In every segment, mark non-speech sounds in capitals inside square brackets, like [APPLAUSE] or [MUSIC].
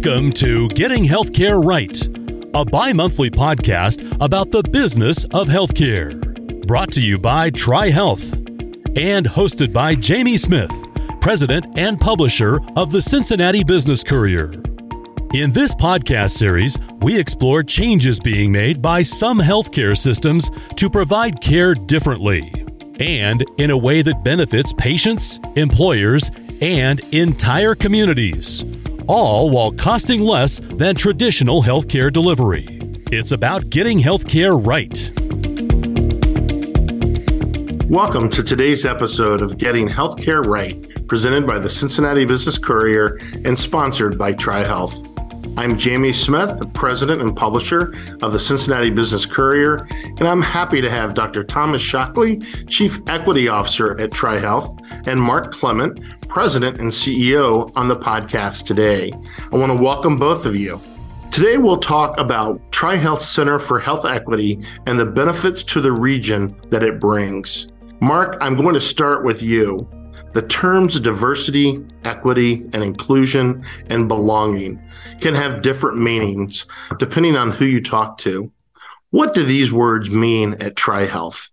Welcome to Getting Healthcare Right, a bi monthly podcast about the business of healthcare. Brought to you by TriHealth and hosted by Jamie Smith, president and publisher of the Cincinnati Business Courier. In this podcast series, we explore changes being made by some healthcare systems to provide care differently and in a way that benefits patients, employers, and entire communities all while costing less than traditional healthcare delivery. It's about getting healthcare right. Welcome to today's episode of Getting Healthcare Right, presented by the Cincinnati Business Courier and sponsored by TriHealth. I'm Jamie Smith, the president and publisher of the Cincinnati Business Courier, and I'm happy to have Dr. Thomas Shockley, Chief Equity Officer at TriHealth, and Mark Clement, President and CEO, on the podcast today. I want to welcome both of you. Today, we'll talk about TriHealth Center for Health Equity and the benefits to the region that it brings. Mark, I'm going to start with you. The terms diversity, equity, and inclusion and belonging can have different meanings depending on who you talk to. What do these words mean at TriHealth?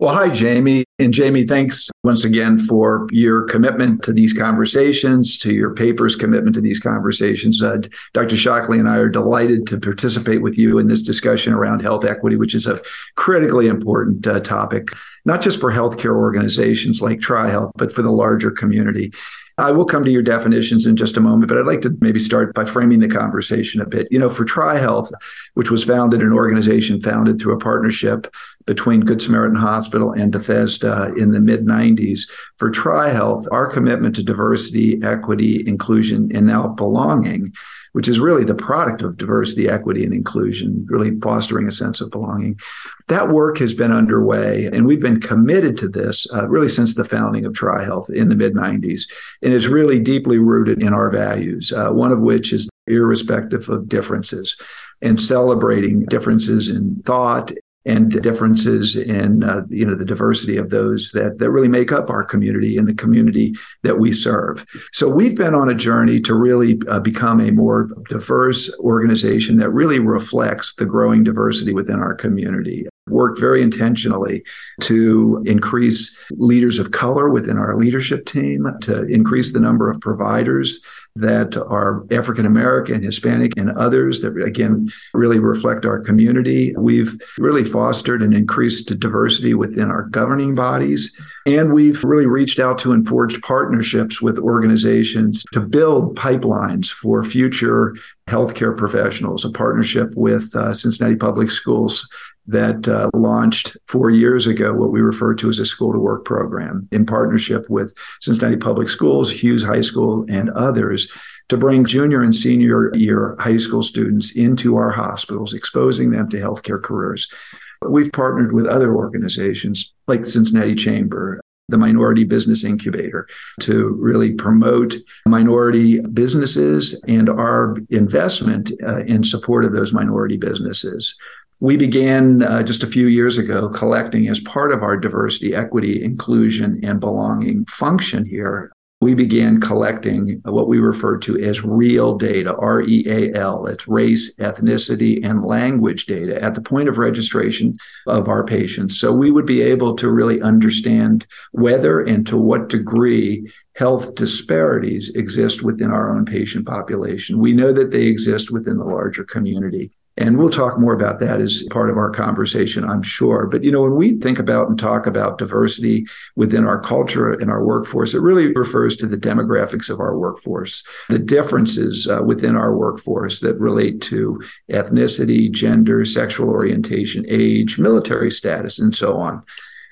Well, hi, Jamie. And Jamie, thanks once again for your commitment to these conversations, to your paper's commitment to these conversations. Uh, Dr. Shockley and I are delighted to participate with you in this discussion around health equity, which is a critically important uh, topic, not just for healthcare organizations like TriHealth, but for the larger community. I will come to your definitions in just a moment, but I'd like to maybe start by framing the conversation a bit. You know, for TriHealth, which was founded, an organization founded through a partnership between Good Samaritan Hospital and Bethesda in the mid 90s, for TriHealth, our commitment to diversity, equity, inclusion, and now belonging which is really the product of diversity, equity, and inclusion, really fostering a sense of belonging. That work has been underway, and we've been committed to this uh, really since the founding of TriHealth in the mid 90s. And it's really deeply rooted in our values, uh, one of which is irrespective of differences and celebrating differences in thought and differences in uh, you know the diversity of those that that really make up our community and the community that we serve. So we've been on a journey to really uh, become a more diverse organization that really reflects the growing diversity within our community. Worked very intentionally to increase leaders of color within our leadership team, to increase the number of providers that are African American, Hispanic, and others that again really reflect our community. We've really fostered and increased diversity within our governing bodies. And we've really reached out to and forged partnerships with organizations to build pipelines for future healthcare professionals, a partnership with uh, Cincinnati Public Schools that uh, launched four years ago what we refer to as a school to work program in partnership with Cincinnati Public Schools, Hughes High School, and others to bring junior and senior year high school students into our hospitals, exposing them to healthcare careers. We've partnered with other organizations like Cincinnati Chamber, the Minority Business Incubator to really promote minority businesses and our investment uh, in support of those minority businesses we began uh, just a few years ago collecting as part of our diversity, equity, inclusion, and belonging function here. We began collecting what we refer to as real data, R E A L. It's race, ethnicity, and language data at the point of registration of our patients. So we would be able to really understand whether and to what degree health disparities exist within our own patient population. We know that they exist within the larger community. And we'll talk more about that as part of our conversation, I'm sure. But, you know, when we think about and talk about diversity within our culture and our workforce, it really refers to the demographics of our workforce, the differences uh, within our workforce that relate to ethnicity, gender, sexual orientation, age, military status, and so on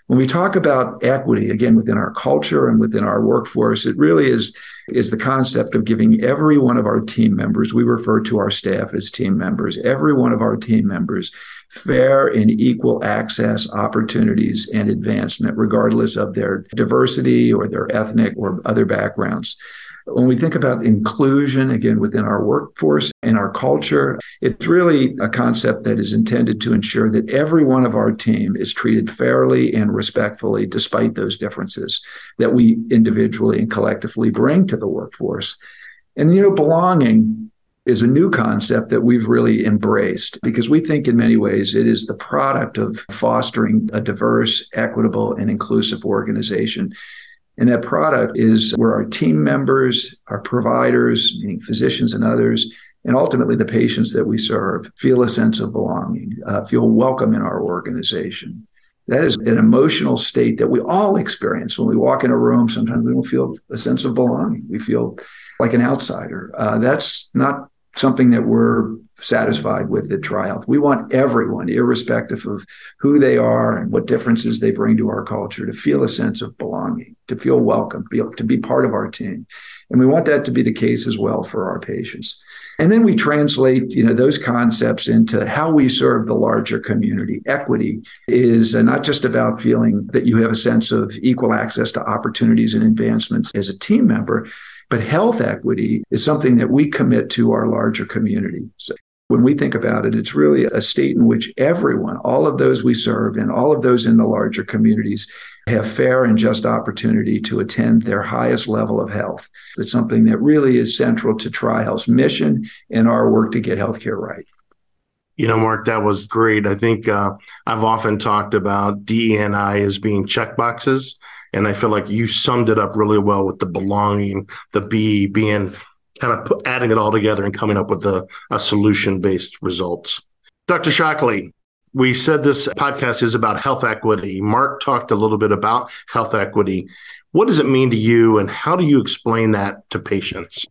when we talk about equity again within our culture and within our workforce it really is is the concept of giving every one of our team members, we refer to our staff as team members, every one of our team members fair and equal access, opportunities, and advancement, regardless of their diversity or their ethnic or other backgrounds. When we think about inclusion, again, within our workforce and our culture, it's really a concept that is intended to ensure that every one of our team is treated fairly and respectfully, despite those differences that we individually and collectively bring to the workforce. And, you know, belonging is a new concept that we've really embraced because we think in many ways it is the product of fostering a diverse, equitable, and inclusive organization. And that product is where our team members, our providers, meaning physicians and others, and ultimately the patients that we serve feel a sense of belonging, uh, feel welcome in our organization. That is an emotional state that we all experience when we walk in a room. Sometimes we don't feel a sense of belonging. We feel like an outsider. Uh, that's not something that we're satisfied with the TriHealth. We want everyone, irrespective of who they are and what differences they bring to our culture, to feel a sense of belonging, to feel welcome, be, to be part of our team. And we want that to be the case as well for our patients. And then we translate, you know, those concepts into how we serve the larger community. Equity is uh, not just about feeling that you have a sense of equal access to opportunities and advancements as a team member, but health equity is something that we commit to our larger community. So when we think about it, it's really a state in which everyone, all of those we serve and all of those in the larger communities have fair and just opportunity to attend their highest level of health. It's something that really is central to TriHealth's mission and our work to get healthcare right. You know, Mark, that was great. I think uh, I've often talked about DEI as being checkboxes and I feel like you summed it up really well with the belonging, the B being kind of put, adding it all together and coming up with a, a solution based results. Dr. Shockley, we said this podcast is about health equity. Mark talked a little bit about health equity. What does it mean to you, and how do you explain that to patients?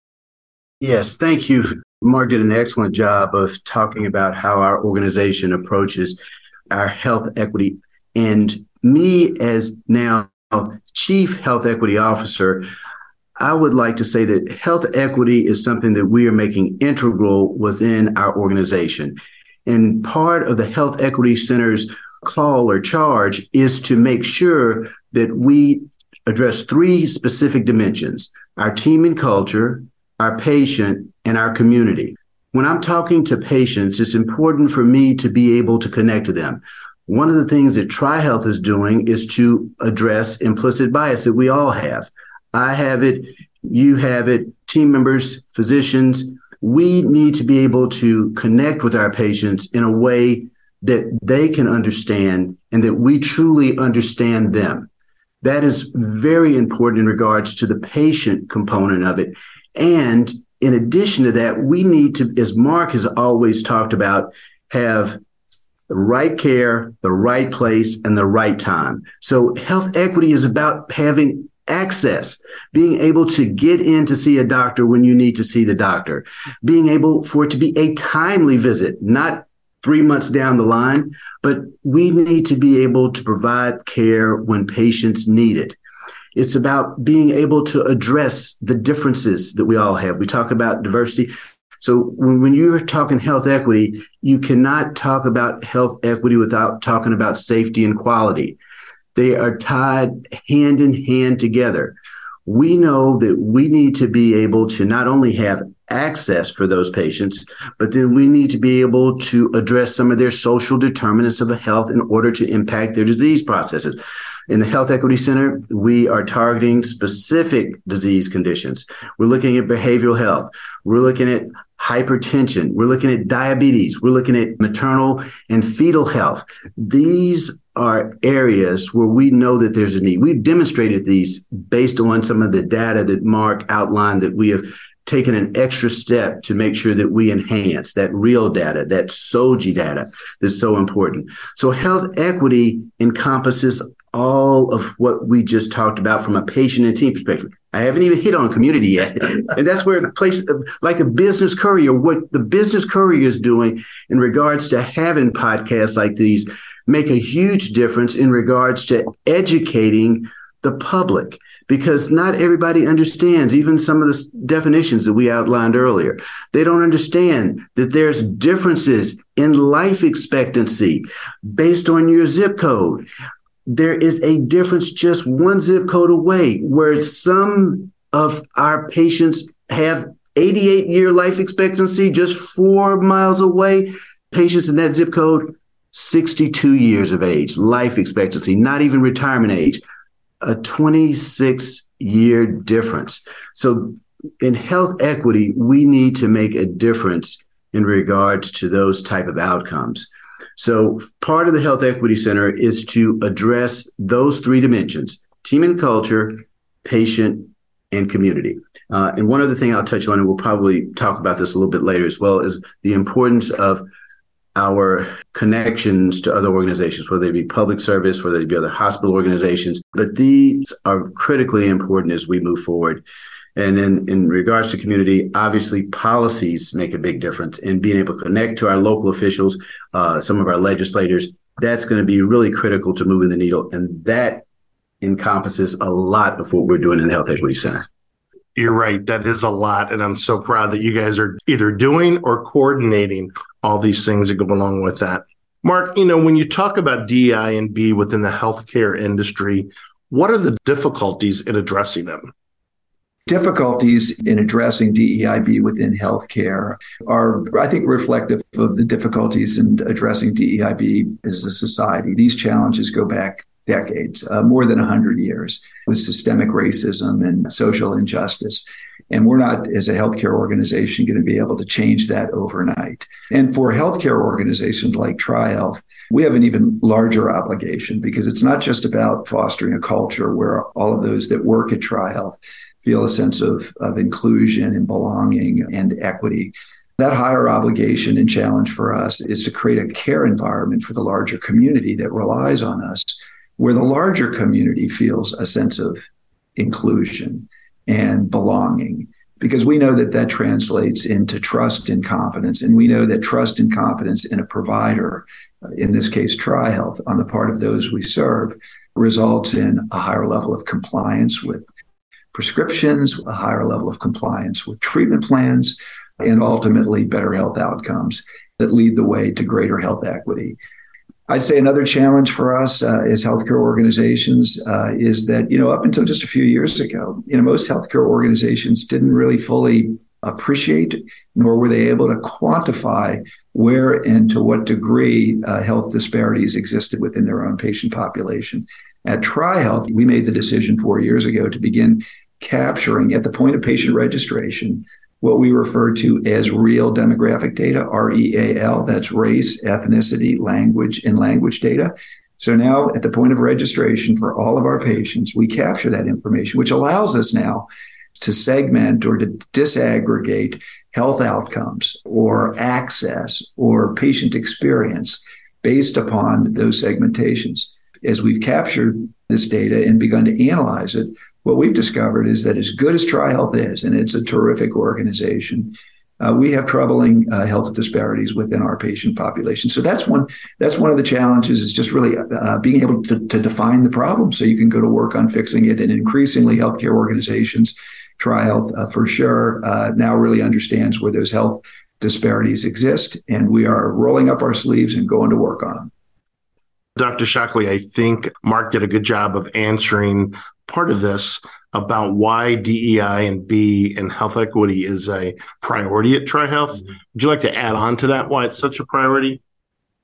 Yes, thank you. Mark did an excellent job of talking about how our organization approaches our health equity. And me, as now Chief Health Equity Officer, I would like to say that health equity is something that we are making integral within our organization. And part of the Health Equity Center's call or charge is to make sure that we address three specific dimensions our team and culture, our patient, and our community. When I'm talking to patients, it's important for me to be able to connect to them. One of the things that TriHealth is doing is to address implicit bias that we all have. I have it, you have it, team members, physicians. We need to be able to connect with our patients in a way that they can understand and that we truly understand them. That is very important in regards to the patient component of it. And in addition to that, we need to, as Mark has always talked about, have the right care, the right place, and the right time. So health equity is about having access, being able to get in to see a doctor when you need to see the doctor, being able for it to be a timely visit, not three months down the line, but we need to be able to provide care when patients need it. It's about being able to address the differences that we all have. We talk about diversity. So when, when you're talking health equity, you cannot talk about health equity without talking about safety and quality. They are tied hand in hand together. We know that we need to be able to not only have access for those patients, but then we need to be able to address some of their social determinants of health in order to impact their disease processes. In the Health Equity Center, we are targeting specific disease conditions. We're looking at behavioral health. We're looking at hypertension. We're looking at diabetes. We're looking at maternal and fetal health. These are areas where we know that there's a need. We've demonstrated these based on some of the data that Mark outlined that we have taken an extra step to make sure that we enhance that real data, that SOGI data that's so important. So health equity encompasses all of what we just talked about from a patient and team perspective. I haven't even hit on community yet. [LAUGHS] and that's where a place like a business courier, what the business courier is doing in regards to having podcasts like these make a huge difference in regards to educating the public because not everybody understands even some of the definitions that we outlined earlier. They don't understand that there's differences in life expectancy based on your zip code there is a difference just one zip code away where some of our patients have 88 year life expectancy just four miles away. Patients in that zip code, 62 years of age, life expectancy, not even retirement age, a 26 year difference. So in health equity, we need to make a difference in regards to those type of outcomes. So part of the Health Equity Center is to address those three dimensions: team and culture, patient, and community. Uh, and one other thing I'll touch on, and we'll probably talk about this a little bit later as well, is the importance of our connections to other organizations, whether they be public service, whether they be other hospital organizations. But these are critically important as we move forward. And in, in regards to community, obviously policies make a big difference in being able to connect to our local officials, uh, some of our legislators. That's going to be really critical to moving the needle. And that encompasses a lot of what we're doing in the Health Equity Center. You're right. That is a lot. And I'm so proud that you guys are either doing or coordinating all these things that go along with that. Mark, you know, when you talk about DEI and B within the healthcare industry, what are the difficulties in addressing them? difficulties in addressing DEIB within healthcare are, I think, reflective of the difficulties in addressing DEIB as a society. These challenges go back decades, uh, more than 100 years, with systemic racism and social injustice. And we're not, as a healthcare organization, going to be able to change that overnight. And for healthcare organizations like TriHealth, we have an even larger obligation because it's not just about fostering a culture where all of those that work at TriHealth feel a sense of, of inclusion and belonging and equity. That higher obligation and challenge for us is to create a care environment for the larger community that relies on us where the larger community feels a sense of inclusion and belonging because we know that that translates into trust and confidence. And we know that trust and confidence in a provider in this case trihealth on the part of those we serve results in a higher level of compliance with prescriptions a higher level of compliance with treatment plans and ultimately better health outcomes that lead the way to greater health equity I'd say another challenge for us uh, as healthcare organizations uh, is that, you know, up until just a few years ago, you know, most healthcare organizations didn't really fully appreciate nor were they able to quantify where and to what degree uh, health disparities existed within their own patient population. At TriHealth, we made the decision four years ago to begin capturing at the point of patient registration what we refer to as real demographic data, R E A L. That's race, ethnicity, language, and language data. So now at the point of registration for all of our patients, we capture that information, which allows us now to segment or to disaggregate health outcomes or access or patient experience based upon those segmentations. As we've captured this data and begun to analyze it, what we've discovered is that as good as TriHealth is, and it's a terrific organization, uh, we have troubling uh, health disparities within our patient population. So that's one that's one of the challenges is just really uh, being able to, to, define the problem so you can go to work on fixing it. And increasingly, healthcare organizations, TriHealth uh, for sure, uh, now really understands where those health disparities exist, and we are rolling up our sleeves and going to work on them. Dr. Shockley, I think Mark did a good job of answering part of this about why DEI and B and health equity is a priority at TriHealth. Mm-hmm. Would you like to add on to that why it's such a priority?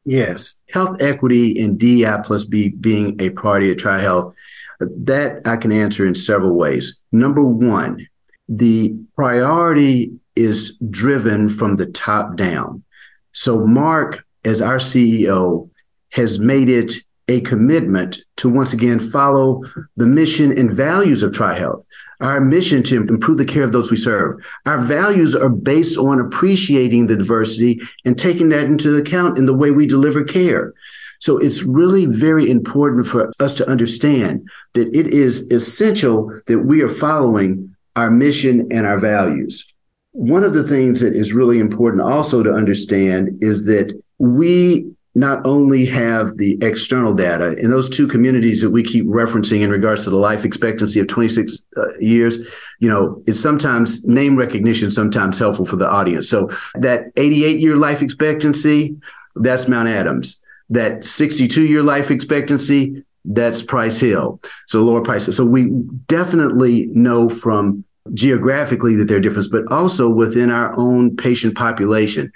Yes, health equity and DEI plus B being a priority at TriHealth, that I can answer in several ways. Number one, the priority is driven from the top down. So, Mark, as our CEO, has made it a commitment to once again follow the mission and values of TriHealth. Our mission to improve the care of those we serve. Our values are based on appreciating the diversity and taking that into account in the way we deliver care. So it's really very important for us to understand that it is essential that we are following our mission and our values. One of the things that is really important also to understand is that we not only have the external data in those two communities that we keep referencing in regards to the life expectancy of 26 uh, years you know it's sometimes name recognition sometimes helpful for the audience. So that 88 year life expectancy that's mount adams. That 62 year life expectancy that's price hill. So lower prices. So we definitely know from geographically that there are differences but also within our own patient population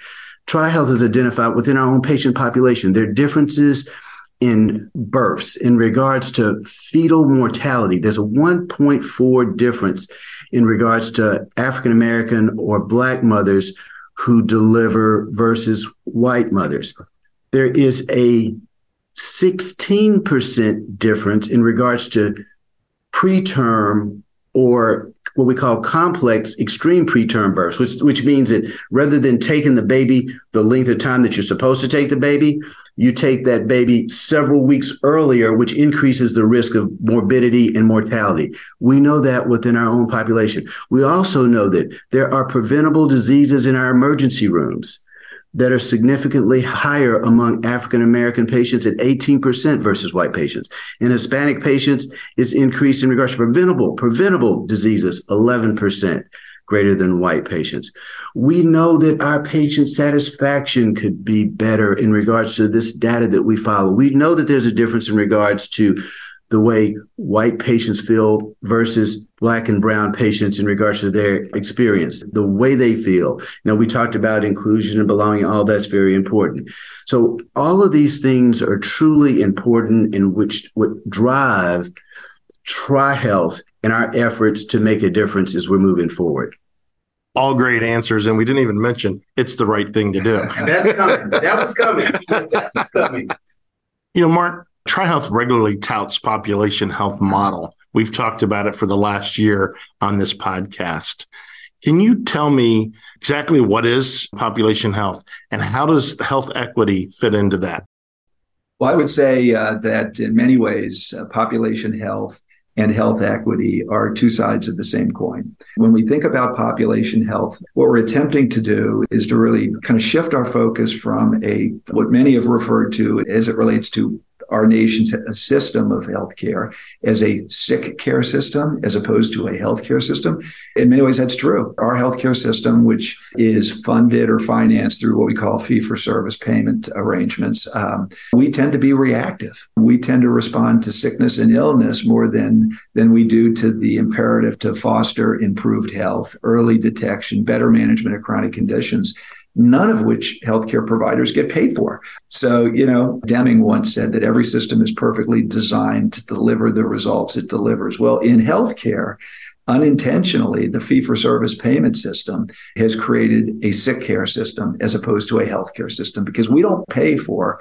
TriHealth has identified within our own patient population. There are differences in births in regards to fetal mortality. There's a 1.4 difference in regards to African American or Black mothers who deliver versus white mothers. There is a 16% difference in regards to preterm or what we call complex extreme preterm births, which which means that rather than taking the baby the length of time that you're supposed to take the baby, you take that baby several weeks earlier, which increases the risk of morbidity and mortality. We know that within our own population. We also know that there are preventable diseases in our emergency rooms that are significantly higher among African American patients at 18% versus white patients. In Hispanic patients, it's increased in regards to preventable, preventable diseases, 11% greater than white patients. We know that our patient satisfaction could be better in regards to this data that we follow. We know that there's a difference in regards to the way white patients feel versus black and brown patients in regards to their experience, the way they feel. Now, we talked about inclusion and belonging, all that's very important. So, all of these things are truly important in which what drive TriHealth and our efforts to make a difference as we're moving forward. All great answers, and we didn't even mention it's the right thing to do. That's coming. That was coming. That was coming. You know, Mark, TriHealth regularly touts population health model. We've talked about it for the last year on this podcast. Can you tell me exactly what is population health and how does health equity fit into that? Well, I would say uh, that in many ways, uh, population health and health equity are two sides of the same coin. When we think about population health, what we're attempting to do is to really kind of shift our focus from a what many have referred to as it relates to our nation's system of healthcare as a sick care system as opposed to a healthcare system. In many ways, that's true. Our healthcare system, which is funded or financed through what we call fee for service payment arrangements, um, we tend to be reactive. We tend to respond to sickness and illness more than, than we do to the imperative to foster improved health, early detection, better management of chronic conditions none of which healthcare providers get paid for. So, you know, Deming once said that every system is perfectly designed to deliver the results it delivers. Well, in healthcare, unintentionally, the fee for service payment system has created a sick care system as opposed to a healthcare system because we don't pay for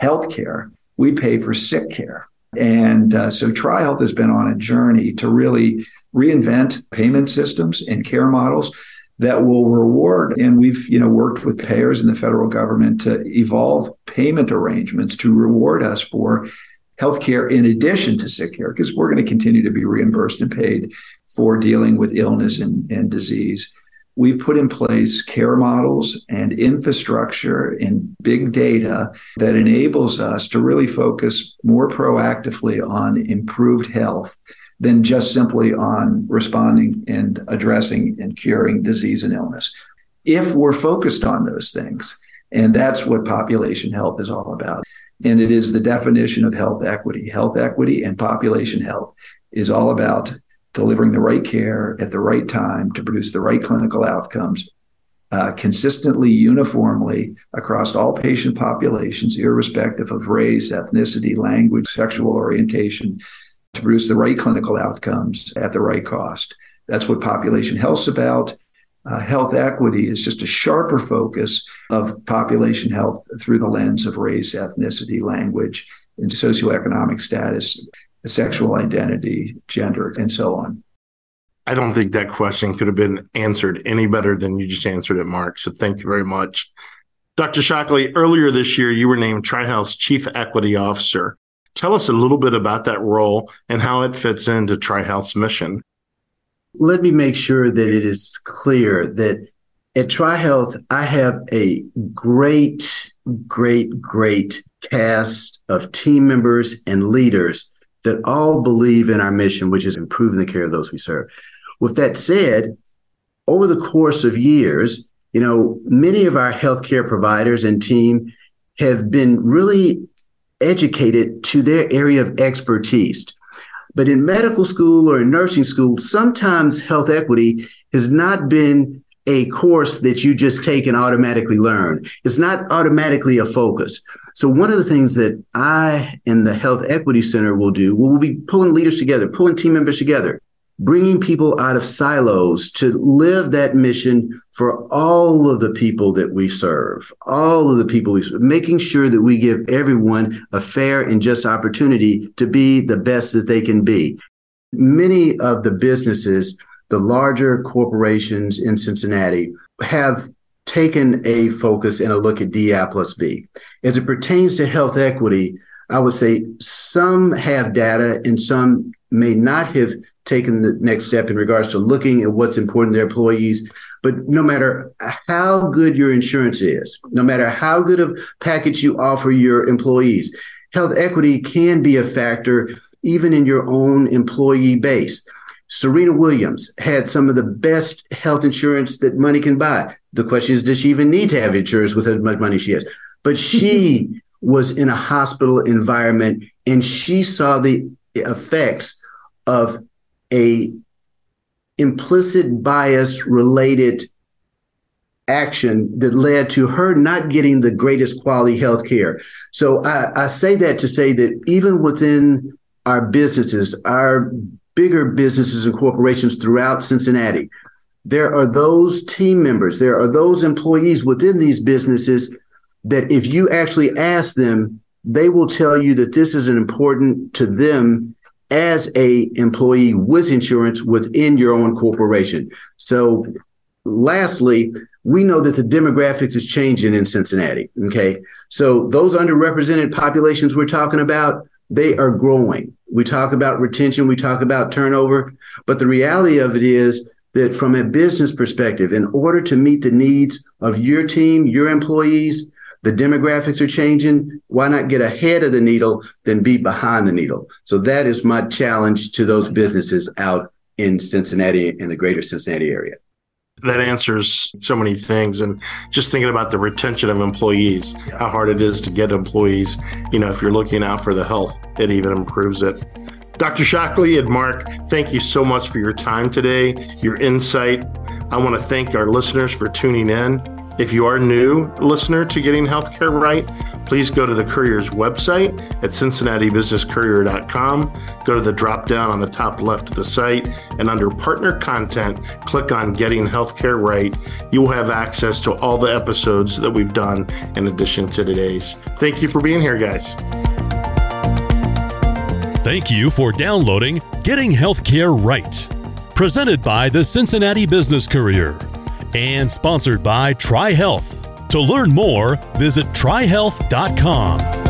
healthcare, we pay for sick care. And uh, so TriHealth has been on a journey to really reinvent payment systems and care models that will reward. And we've, you know, worked with payers and the federal government to evolve payment arrangements to reward us for healthcare in addition to sick care, because we're going to continue to be reimbursed and paid for dealing with illness and, and disease. We've put in place care models and infrastructure and big data that enables us to really focus more proactively on improved health than just simply on responding and addressing and curing disease and illness. If we're focused on those things, and that's what population health is all about. And it is the definition of health equity. Health equity and population health is all about delivering the right care at the right time to produce the right clinical outcomes uh, consistently, uniformly across all patient populations, irrespective of race, ethnicity, language, sexual orientation, to produce the right clinical outcomes at the right cost. That's what population health's about. Uh, health equity is just a sharper focus of population health through the lens of race, ethnicity, language, and socioeconomic status, sexual identity, gender, and so on. I don't think that question could have been answered any better than you just answered it, Mark. So thank you very much. Dr. Shockley, earlier this year, you were named TriHealth's Chief Equity Officer. Tell us a little bit about that role and how it fits into TriHealth's mission. Let me make sure that it is clear that at TriHealth, I have a great, great, great cast of team members and leaders that all believe in our mission, which is improving the care of those we serve. With that said, over the course of years, you know, many of our healthcare providers and team have been really educated to their area of expertise. But in medical school or in nursing school, sometimes health equity has not been a course that you just take and automatically learn. It's not automatically a focus. So one of the things that I and the Health Equity Center will do, we'll be pulling leaders together, pulling team members together, bringing people out of silos to live that mission for all of the people that we serve, all of the people we serve, making sure that we give everyone a fair and just opportunity to be the best that they can be. Many of the businesses the larger corporations in Cincinnati have taken a focus and a look at DI plus B. As it pertains to health equity, I would say some have data and some may not have taken the next step in regards to looking at what's important to their employees. But no matter how good your insurance is, no matter how good of package you offer your employees, health equity can be a factor even in your own employee base. Serena Williams had some of the best health insurance that money can buy. The question is, does she even need to have insurance with as much money she has? But she [LAUGHS] was in a hospital environment and she saw the effects of a implicit bias related action that led to her not getting the greatest quality health care. So I, I say that to say that even within our businesses, our bigger businesses and corporations throughout Cincinnati. There are those team members, there are those employees within these businesses that if you actually ask them, they will tell you that this is important to them as a employee with insurance within your own corporation. So lastly, we know that the demographics is changing in Cincinnati. Okay. So those underrepresented populations we're talking about, they are growing. We talk about retention, we talk about turnover, but the reality of it is that from a business perspective, in order to meet the needs of your team, your employees, the demographics are changing. Why not get ahead of the needle than be behind the needle? So that is my challenge to those businesses out in Cincinnati in the greater Cincinnati area. That answers so many things. And just thinking about the retention of employees how hard it is to get employees. You know if you're looking out for the health it even improves it. Dr shockley and mark thank you so much for your time today your insight. I want to thank our listeners for tuning in if you are a new listener to getting healthcare right, please go to the Courier's website at cincinnatibusinesscourier.com. Go to the drop down on the top left of the site and under partner content, click on Getting Healthcare Right. You will have access to all the episodes that we've done in addition to today's. Thank you for being here, guys. Thank you for downloading Getting Healthcare Right, presented by the Cincinnati Business Courier and sponsored by TriHealth. To learn more, visit trihealth.com.